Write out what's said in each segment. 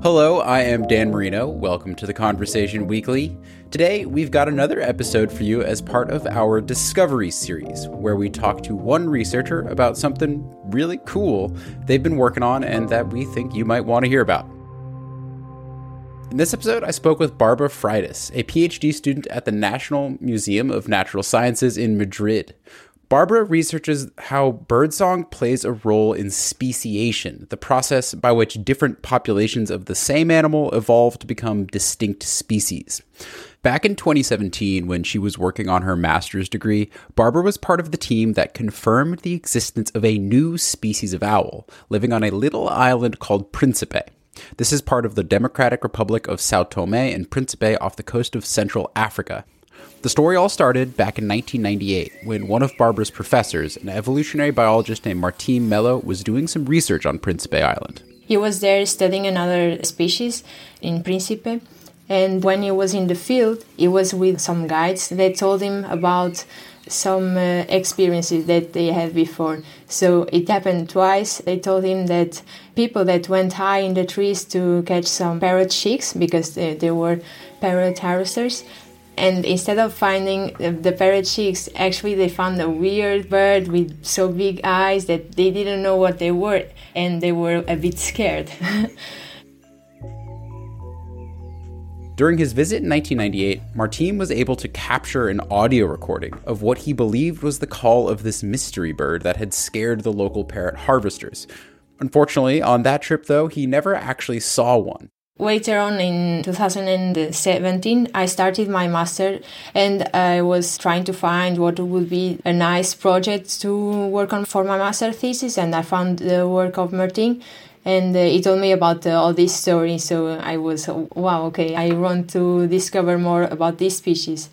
Hello, I am Dan Merino. Welcome to the Conversation Weekly. Today, we've got another episode for you as part of our Discovery series, where we talk to one researcher about something really cool they've been working on and that we think you might want to hear about. In this episode, I spoke with Barbara Freitas, a PhD student at the National Museum of Natural Sciences in Madrid. Barbara researches how birdsong plays a role in speciation, the process by which different populations of the same animal evolve to become distinct species. Back in 2017, when she was working on her master's degree, Barbara was part of the team that confirmed the existence of a new species of owl living on a little island called Principe. This is part of the Democratic Republic of Sao Tome and Principe off the coast of Central Africa. The story all started back in 1998 when one of Barbara's professors, an evolutionary biologist named Martin Melo, was doing some research on Principe Island. He was there studying another species in Principe, and when he was in the field, he was with some guides They told him about some uh, experiences that they had before. So it happened twice. They told him that people that went high in the trees to catch some parrot chicks because they, they were parrot harvesters and instead of finding the parrot chicks actually they found a weird bird with so big eyes that they didn't know what they were and they were a bit scared During his visit in 1998, Martin was able to capture an audio recording of what he believed was the call of this mystery bird that had scared the local parrot harvesters. Unfortunately, on that trip, though, he never actually saw one. Later on in 2017, I started my master and I was trying to find what would be a nice project to work on for my master thesis. And I found the work of Martin and uh, he told me about uh, all these stories. So I was, wow, okay, I want to discover more about this species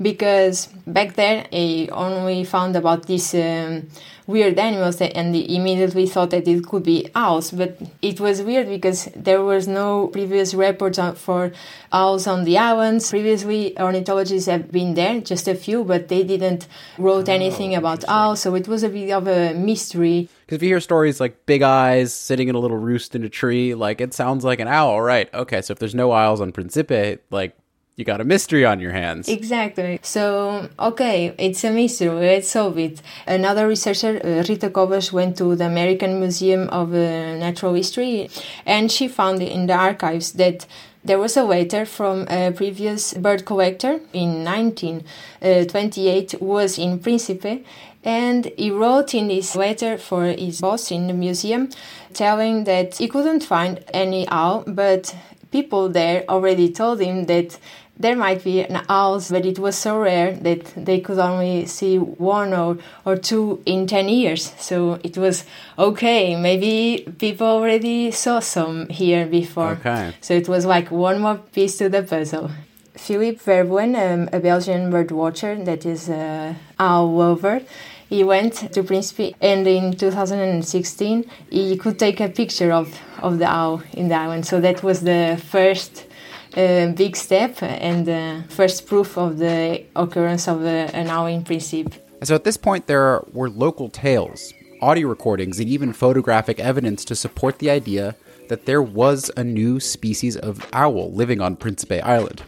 because back there I only found about these um, weird animals and immediately thought that it could be owls. But it was weird because there was no previous reports for owls on the islands. Previously, ornithologists have been there, just a few, but they didn't wrote oh, anything about owls. So it was a bit of a mystery. Because if you hear stories like big eyes sitting in a little roost in a tree, like it sounds like an owl, right? Okay, so if there's no owls on Principe, like you got a mystery on your hands. Exactly. So, okay, it's a mystery. Let's solve it. Another researcher, uh, Rita Covas, went to the American Museum of uh, Natural History and she found in the archives that there was a letter from a previous bird collector in 1928 uh, was in Principe and he wrote in this letter for his boss in the museum telling that he couldn't find any owl but people there already told him that there might be an owls, but it was so rare that they could only see one or, or two in 10 years. So it was okay, maybe people already saw some here before. Okay. So it was like one more piece to the puzzle. Philippe Verbelen, um, a Belgian bird watcher that is a owl lover, he went to Principe and in 2016 he could take a picture of, of the owl in the island. So that was the first a big step and the first proof of the occurrence of a, an owl in Principe. So at this point, there were local tales, audio recordings, and even photographic evidence to support the idea that there was a new species of owl living on Principe Island.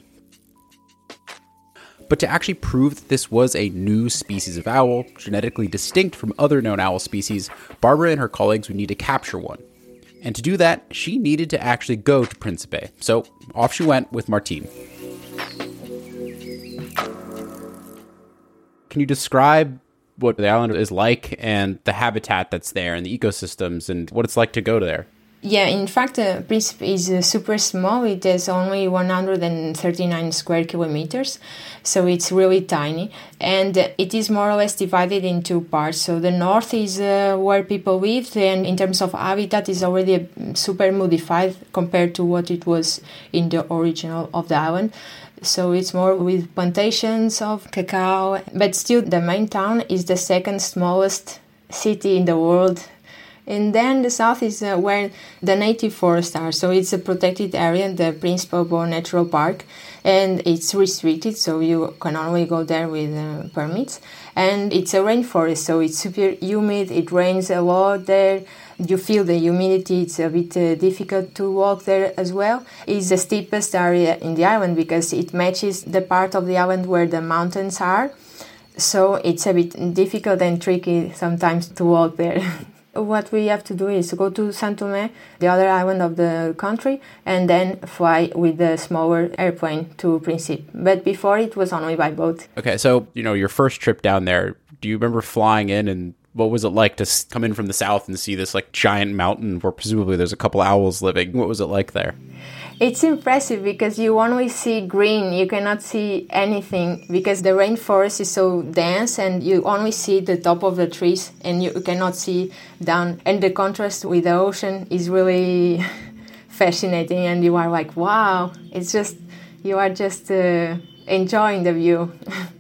But to actually prove that this was a new species of owl, genetically distinct from other known owl species, Barbara and her colleagues would need to capture one. And to do that, she needed to actually go to Principe. So off she went with Martine. Can you describe what the island is like and the habitat that's there and the ecosystems and what it's like to go there? Yeah, in fact, uh, Principe is uh, super small. It has only 139 square kilometers, so it's really tiny. And uh, it is more or less divided in two parts. So the north is uh, where people live, and in terms of habitat, is already super modified compared to what it was in the original of the island. So it's more with plantations of cacao, but still the main town is the second smallest city in the world and then the south is uh, where the native forests are. So it's a protected area, the Principe Obô Natural Park, and it's restricted, so you can only go there with uh, permits. And it's a rainforest, so it's super humid, it rains a lot there. you feel the humidity. It's a bit uh, difficult to walk there as well. It's the steepest area in the island because it matches the part of the island where the mountains are. So it's a bit difficult and tricky sometimes to walk there. what we have to do is go to Saint Tomé, the other island of the country, and then fly with the smaller airplane to Principe. But before it was only by boat. Okay, so you know your first trip down there. Do you remember flying in and what was it like to come in from the south and see this like giant mountain where presumably there's a couple owls living? What was it like there? It's impressive because you only see green, you cannot see anything because the rainforest is so dense and you only see the top of the trees and you cannot see down. And the contrast with the ocean is really fascinating, and you are like, wow, it's just, you are just uh, enjoying the view.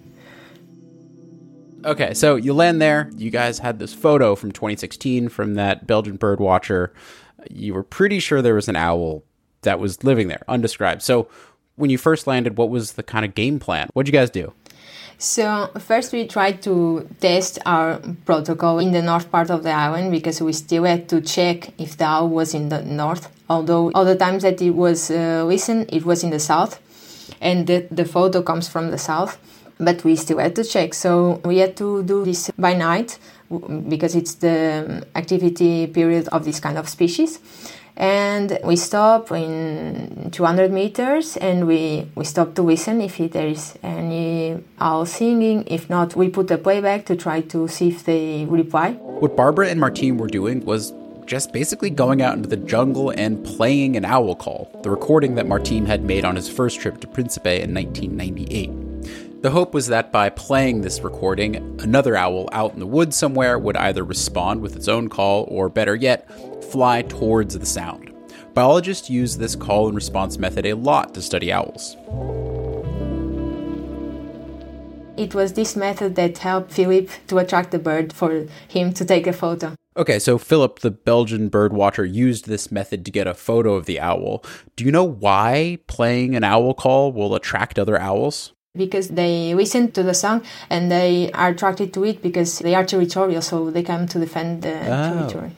Okay, so you land there. You guys had this photo from 2016 from that Belgian bird watcher. You were pretty sure there was an owl that was living there, undescribed. So when you first landed, what was the kind of game plan? What'd you guys do? So first we tried to test our protocol in the north part of the island because we still had to check if the owl was in the north. Although all the times that it was uh, listened, it was in the south, and the, the photo comes from the south. But we still had to check, so we had to do this by night because it's the um, activity period of this kind of species. And we stop in 200 meters and we, we stop to listen if there is any owl singing. If not we put a playback to try to see if they reply. What barbara and martine were doing was just basically going out into the jungle and playing an owl call the recording that martine had made on his first trip to principe in 1998 the hope was that by playing this recording, another owl out in the woods somewhere would either respond with its own call or, better yet, fly towards the sound. Biologists use this call and response method a lot to study owls. It was this method that helped Philip to attract the bird for him to take a photo. Okay, so Philip, the Belgian bird watcher, used this method to get a photo of the owl. Do you know why playing an owl call will attract other owls? Because they listen to the song and they are attracted to it because they are territorial, so they come to defend the oh. territory.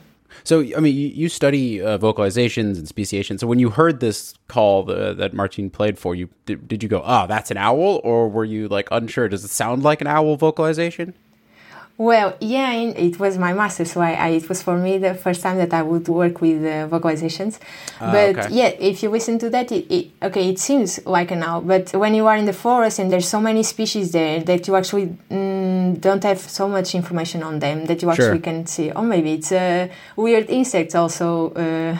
So, I mean, you, you study uh, vocalizations and speciation. So, when you heard this call the, that Martine played for you, did, did you go, "Oh, that's an owl," or were you like unsure? Does it sound like an owl vocalization? Well, yeah, it was my master, so I, I, it was for me the first time that I would work with uh, vocalizations. Uh, but okay. yeah, if you listen to that, it, it, okay, it seems like an owl. But when you are in the forest and there's so many species there that you actually mm, don't have so much information on them that you actually sure. can see. Oh, maybe it's a weird insect also. Uh,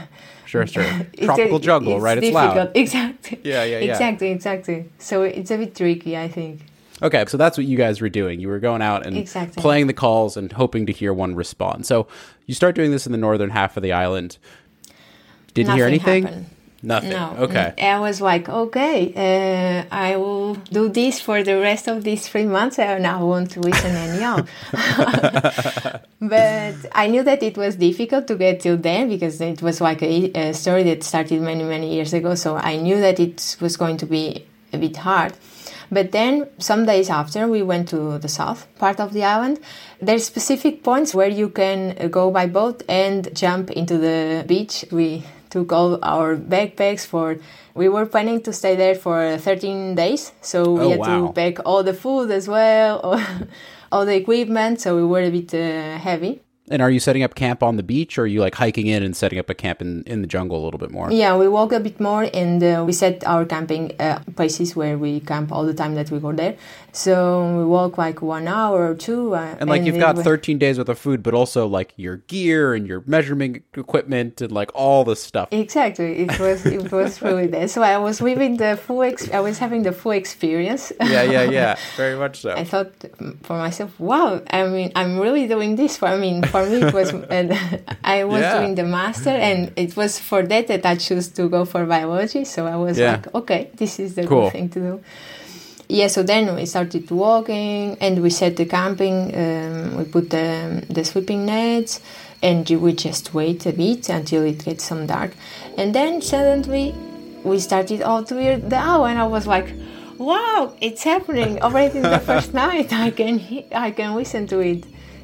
sure, sure. Tropical jungle, it's right? It's difficult. loud. Exactly. Yeah, yeah, yeah. Exactly, exactly. So it's a bit tricky, I think. Okay, so that's what you guys were doing. You were going out and exactly. playing the calls and hoping to hear one respond. So you start doing this in the northern half of the island. Didn't Nothing hear anything? Happened. Nothing. No. Okay. I was like, okay, uh, I will do this for the rest of these three months, and I won't listen anyhow. but I knew that it was difficult to get till then because it was like a, a story that started many, many years ago. So I knew that it was going to be a bit hard. But then, some days after, we went to the south part of the island. There's specific points where you can go by boat and jump into the beach. We took all our backpacks for. We were planning to stay there for 13 days, so we oh, had wow. to pack all the food as well, all the equipment. So we were a bit uh, heavy. And are you setting up camp on the beach, or are you like hiking in and setting up a camp in, in the jungle a little bit more? Yeah, we walk a bit more, and uh, we set our camping uh, places where we camp all the time that we go there. So we walk like one hour or two. Uh, and like and you've got 13 days worth of food, but also like your gear and your measurement equipment and like all this stuff. Exactly, it was it was really there. So I was living the full. Ex- I was having the full experience. yeah, yeah, yeah, very much so. I thought for myself, wow. I mean, I'm really doing this. For I mean for me it was I was yeah. doing the master and it was for that that I chose to go for biology so I was yeah. like okay this is the cool. good thing to do yeah so then we started walking and we set the camping um, we put the, the sleeping nets and we just wait a bit until it gets some dark and then suddenly we started all to hear the owl and I was like wow it's happening already the first night I can I can listen to it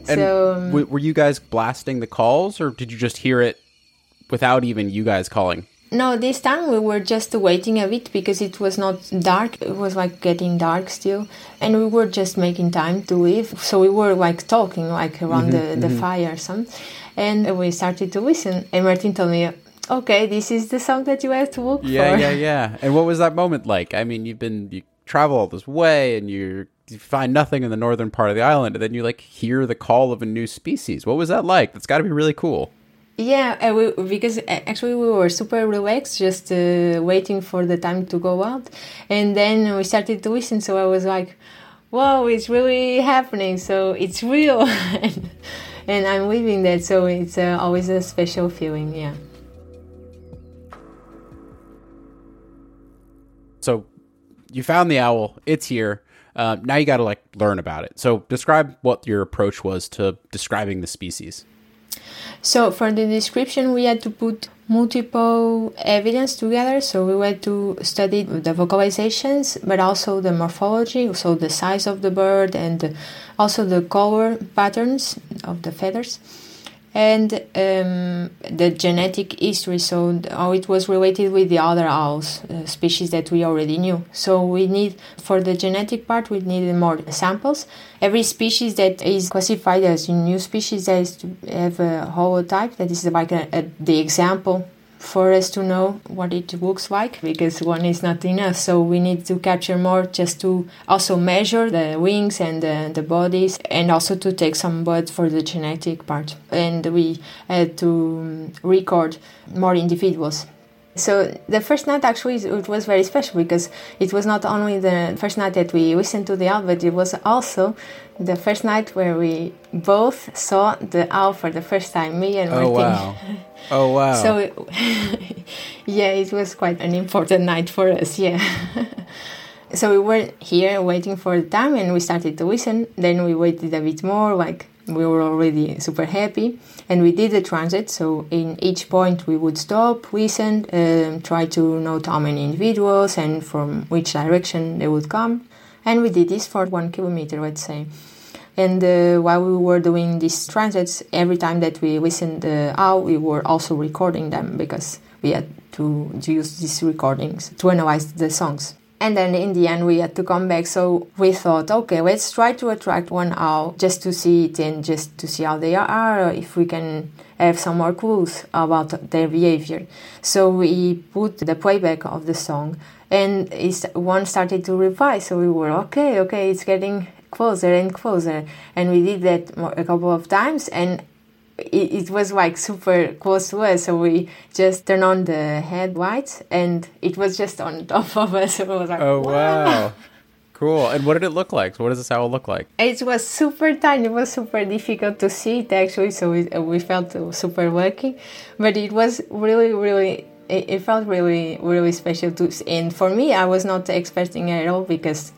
And so um, w- were you guys blasting the calls, or did you just hear it without even you guys calling? No, this time we were just waiting a bit because it was not dark. It was like getting dark still, and we were just making time to leave. So we were like talking like around Mm-hmm, the, the fire or something, and we started to listen. And Martin told me, "Okay, this is the song that you have to look Yeah, for." yeah, yeah. Yeah. And what was that moment like? I mean, you've been you travel all this way, and you you find nothing in the northern part of the island, and then you like hear the call of a new species. What was that like? That's got to be really cool. Yeah, uh, we, because uh, actually we were super relaxed, just uh, waiting for the time to go out, and then we started to listen. So I was like, "Wow, it's really happening! So it's real," and, and I'm living that. So it's uh, always a special feeling. Yeah. So you found the owl. It's here. Uh, now you got to like learn about it. So describe what your approach was to describing the species. So for the description, we had to put multiple evidence together. So we had to study the vocalizations, but also the morphology, so the size of the bird and also the color patterns of the feathers, and um, the genetic history. So how it was related with the other owls uh, species that we already knew. So we need for the genetic part, we needed more samples. Every species that is classified as a new species that is to have a holotype, that is like a, a, the example for us to know what it looks like because one is not enough. So we need to capture more just to also measure the wings and the, the bodies and also to take some blood for the genetic part. And we had to um, record more individuals so the first night actually it was very special because it was not only the first night that we listened to the owl but it was also the first night where we both saw the owl for the first time me and Oh Martin. wow! Oh wow! So, it, yeah, it was quite an important night for us. Yeah. so we were here waiting for the time, and we started to listen. Then we waited a bit more, like we were already super happy, and we did the transit. So in each point, we would stop, listen, um, try to note how many individuals and from which direction they would come, and we did this for one kilometer, let's say. And uh, while we were doing these transits, every time that we listened uh, out, we were also recording them because we had to, to use these recordings to analyze the songs. And then in the end, we had to come back. So we thought, okay, let's try to attract one owl just to see it and just to see how they are, uh, if we can have some more clues about their behavior. So we put the playback of the song, and one started to reply. So we were okay, okay, it's getting closer and closer and we did that a couple of times and it, it, was like super close to us so we just turned on the headlights and it was just on top of us so it was like oh wow. wow. cool and what did it look like what does this owl look like it was super tiny it was super difficult to see it actually so we, we felt super lucky but it was really really it felt really really special to us. and for me i was not expecting it at all because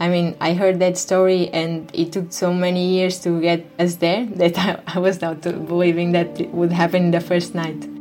I mean, I heard that story and it took so many years to get us there that I, I was not believing that it would happen the first night.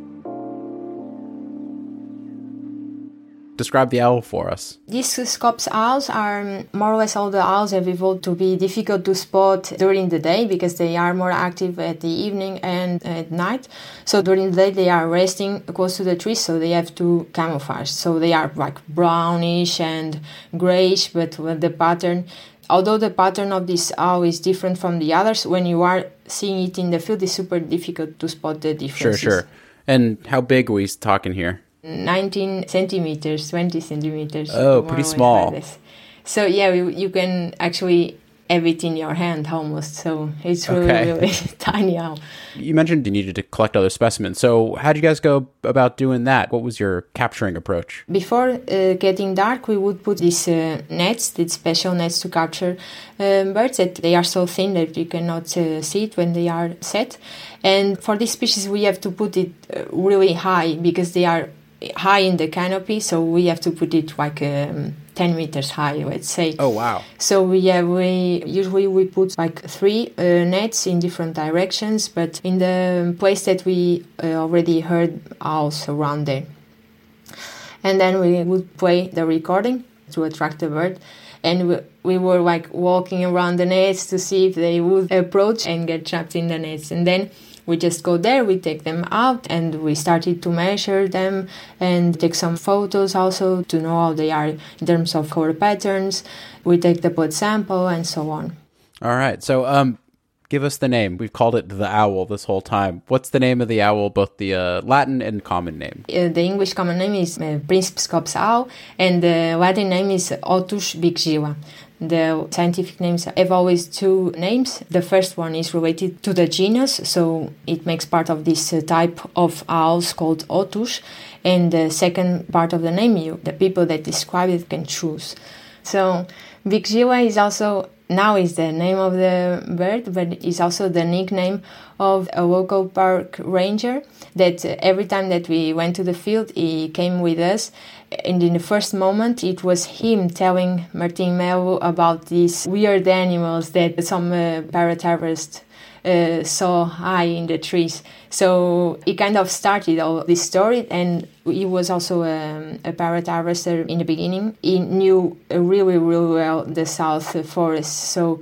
Describe the owl for us. These Scops owls are more or less all the owls have evolved to be difficult to spot during the day because they are more active at the evening and at night. So during the day they are resting close to the trees, so they have to camouflage. So they are like brownish and grayish, but with the pattern. Although the pattern of this owl is different from the others, when you are seeing it in the field, it's super difficult to spot the differences. Sure, sure. And how big are we talking here? 19 centimeters, 20 centimeters. Oh, pretty small. Like so yeah, you, you can actually have it in your hand almost. So it's really, Okay. really tiny owl. You mentioned you needed to collect other specimens. So how did you guys go about doing that? What was your capturing approach? Before uh, getting dark, we would put these uh, nets, these special nets to capture um, birds that they are so thin that you cannot uh, see it when they are set. And for this species, we have to put it uh, really high because they are high in the canopy. So we have to put it like um, 10 meters high, let's say. Oh, wow. So we yeah, we usually we put like three uh, nets in different directions, but in the place that we uh, already heard owls around there. And then we would play the recording to attract the bird. and we, we were like walking around the nets to see if they would approach and get trapped in the nets. And then we just go there, we take them out, and we started to measure them and take some photos also to know how they are in terms of color patterns. We take the blood sample and so on. All right. So, um, give us the name. We've called it the owl this whole time. What's the name of the owl, both the uh, Latin and common name? Uh, the English common name is uh, Principe scops owl, and the Latin name is Otus bikegila. The scientific names have always two names. The first one is related to the genus, so it makes part of this uh, type of owls called Otus. And the second part of the name, you, the people that describe it can choose. So bikegila is also now is the name of the bird, but it's also the nickname of a local park ranger that uh, every time that we went to the field, he came with us. And in the first moment, it was him telling Martin Melo about these weird animals that some uh, harvest uh, so high in the trees. So he kind of started all this story, and he was also um, a parrot harvester in the beginning. He knew really, really well the South Forest. So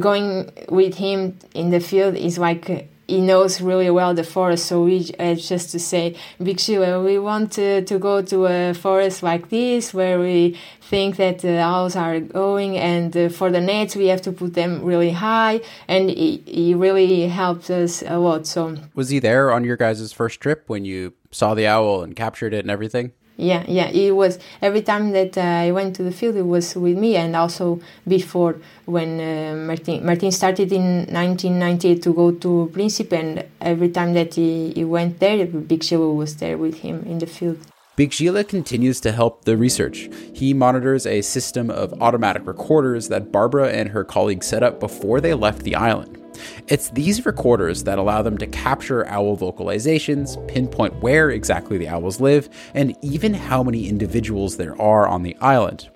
going with him in the field is like he knows really well the forest. So we uh, just to say, bikegila, we want to, to go to a forest like this where we think that the owls are going, and uh, for the nets we have to put them really high. And he, he really helped us a lot. So was he there on your guys' first trip when you saw the owl and captured it and everything? Yeah yeah it was every time that uh, i went to the field it was with me and also before when uh, martin martin started in 1998 to go to principe and every time that he, he went there bikegila was there with him in the field bikegila continues to help the research. He monitors a system of automatic recorders that Barbara and her colleagues set up before they left the island. It's these recorders that allow them to capture owl vocalizations, pinpoint where exactly the owls live, and even how many individuals there are on the island.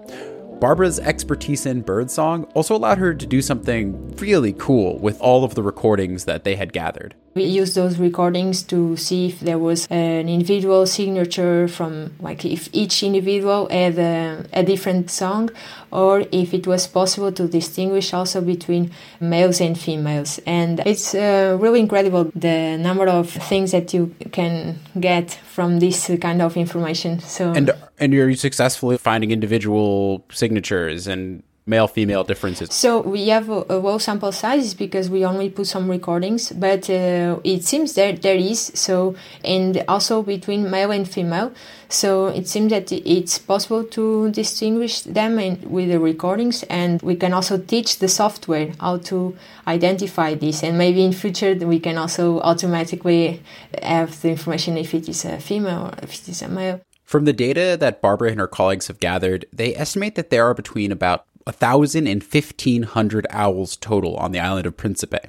Barbara's expertise in birdsong also allowed her to do something really cool with all of the recordings that they had gathered. We used those recordings to see if there was an individual signature from, like, if each individual had a, a different song, or if it was possible to distinguish also between males and females. And it's uh, really incredible the number of things that you can get from this kind of information. So and and you're successfully finding individual signatures and male female differences? So we have a, a low sample size because we only put some recordings, but uh, it seems that there is so and also between male and female. So it seems that it's possible to distinguish them in, with the recordings, and we can also teach the software how to identify this. And maybe in future we can also automatically have the information if it is a female or if it is a male. From the data that Barbara and her colleagues have gathered, they estimate that there are between about 1,000 and 1,500 owls total on the island of Principe.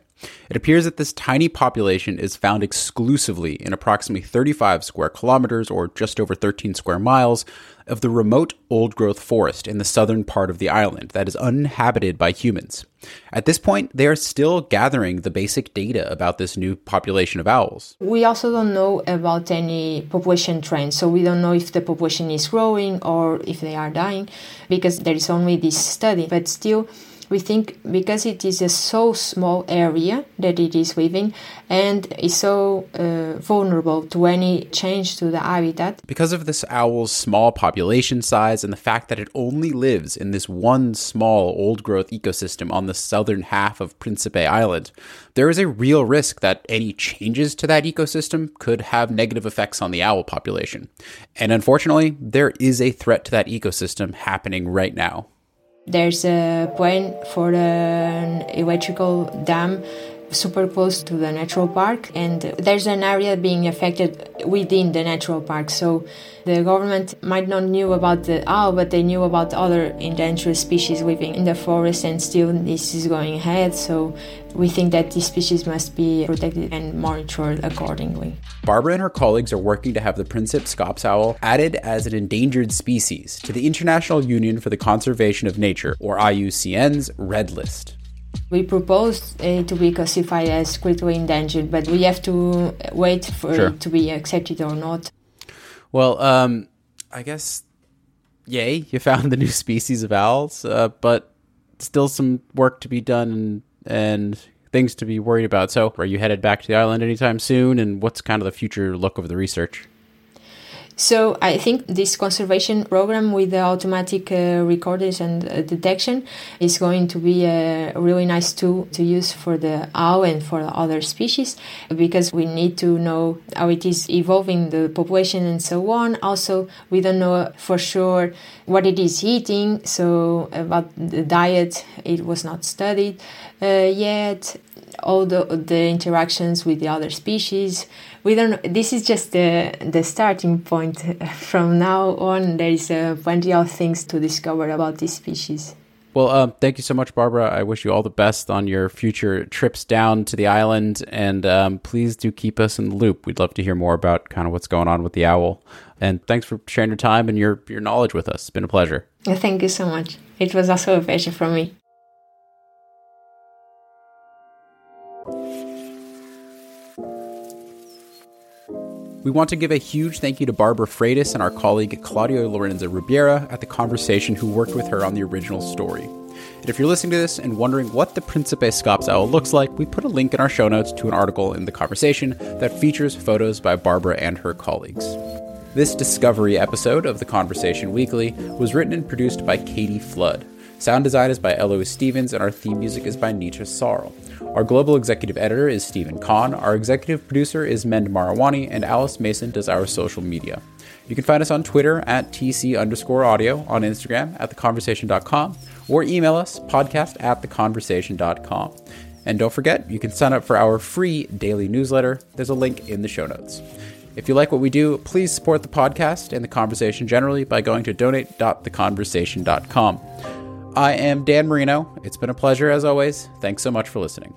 It appears that this tiny population is found exclusively in approximately 35 square kilometers, or just over 13 square miles, of the remote old growth forest in the southern part of the island that is uninhabited by humans. At this point, they are still gathering the basic data about this new population of owls. We also don't know about any population trends, so we don't know if the population is growing or if they are dying because there is only this study, but still we think because it is a so small area that it is living and is so uh, vulnerable to any change to the habitat. Because of this owl's small population size and the fact that it only lives in this one small old growth ecosystem on the southern half of Principe Island, there is a real risk that any changes to that ecosystem could have negative effects on the owl population. And unfortunately, there is a threat to that ecosystem happening right now. There's a plan for an electrical dam super close to the natural park and there's an area being affected within the natural park so the government might not knew about the owl but they knew about other endangered species living in the forest and still this is going ahead so we think that these species must be protected and monitored accordingly. Barbara and her colleagues are working to have the Principe scops owl added as an endangered species to the International Union for the Conservation of Nature, or IUCN's Red List. We proposed uh, to be classified as critically endangered, but we have to wait for sure. it to be accepted or not. Well, um, I guess yay, you found the new species of owls, uh, but still some work to be done and, and things to be worried about. So, are you headed back to the island anytime soon? And what's kind of the future look of the research? So I think this conservation program with the automatic uh, recorders and uh, detection is going to be a really nice tool to use for the owl and for other species because we need to know how it is evolving the population and so on. Also, we don't know for sure what it is eating. So about the diet, it was not studied uh, yet all the the interactions with the other species. We don't this is just the the starting point. From now on there is uh, plenty of things to discover about this species. Well um, thank you so much barbara. I wish you all the best on your future trips down to the island and um, please do keep us in the loop. We'd love to hear more about kind of what's going on with the owl. And thanks for sharing your time and your your knowledge with us. It's been a pleasure. Thank you so much. It was also a pleasure for me We want to give a huge thank you to Barbara Freitas and our colleague Claudio Lorenzo Rubiera at The Conversation who worked with her on the original story. And if you're listening to this and wondering what the Principe scops owl looks like, we put a link in our show notes to an article in The Conversation that features photos by Barbara and her colleagues. This Discovery episode of The Conversation Weekly was written and produced by Katie Flood. Sound design is by Eloise Stevens, and our theme music is by Neeta Sarl. Our global executive editor is Stephen Khan. Our executive producer is Mend Mariwany, and Alice Mason does our social media. You can find us on Twitter at TC underscore audio, on Instagram at theconversation.com, or email us podcast at theconversation.com. And don't forget, you can sign up for our free daily newsletter. There's a link in the show notes. If you like what we do, please support the podcast and the conversation generally by going to donate.theconversation.com. I am Dan Merino. It's been a pleasure as always. Thanks so much for listening.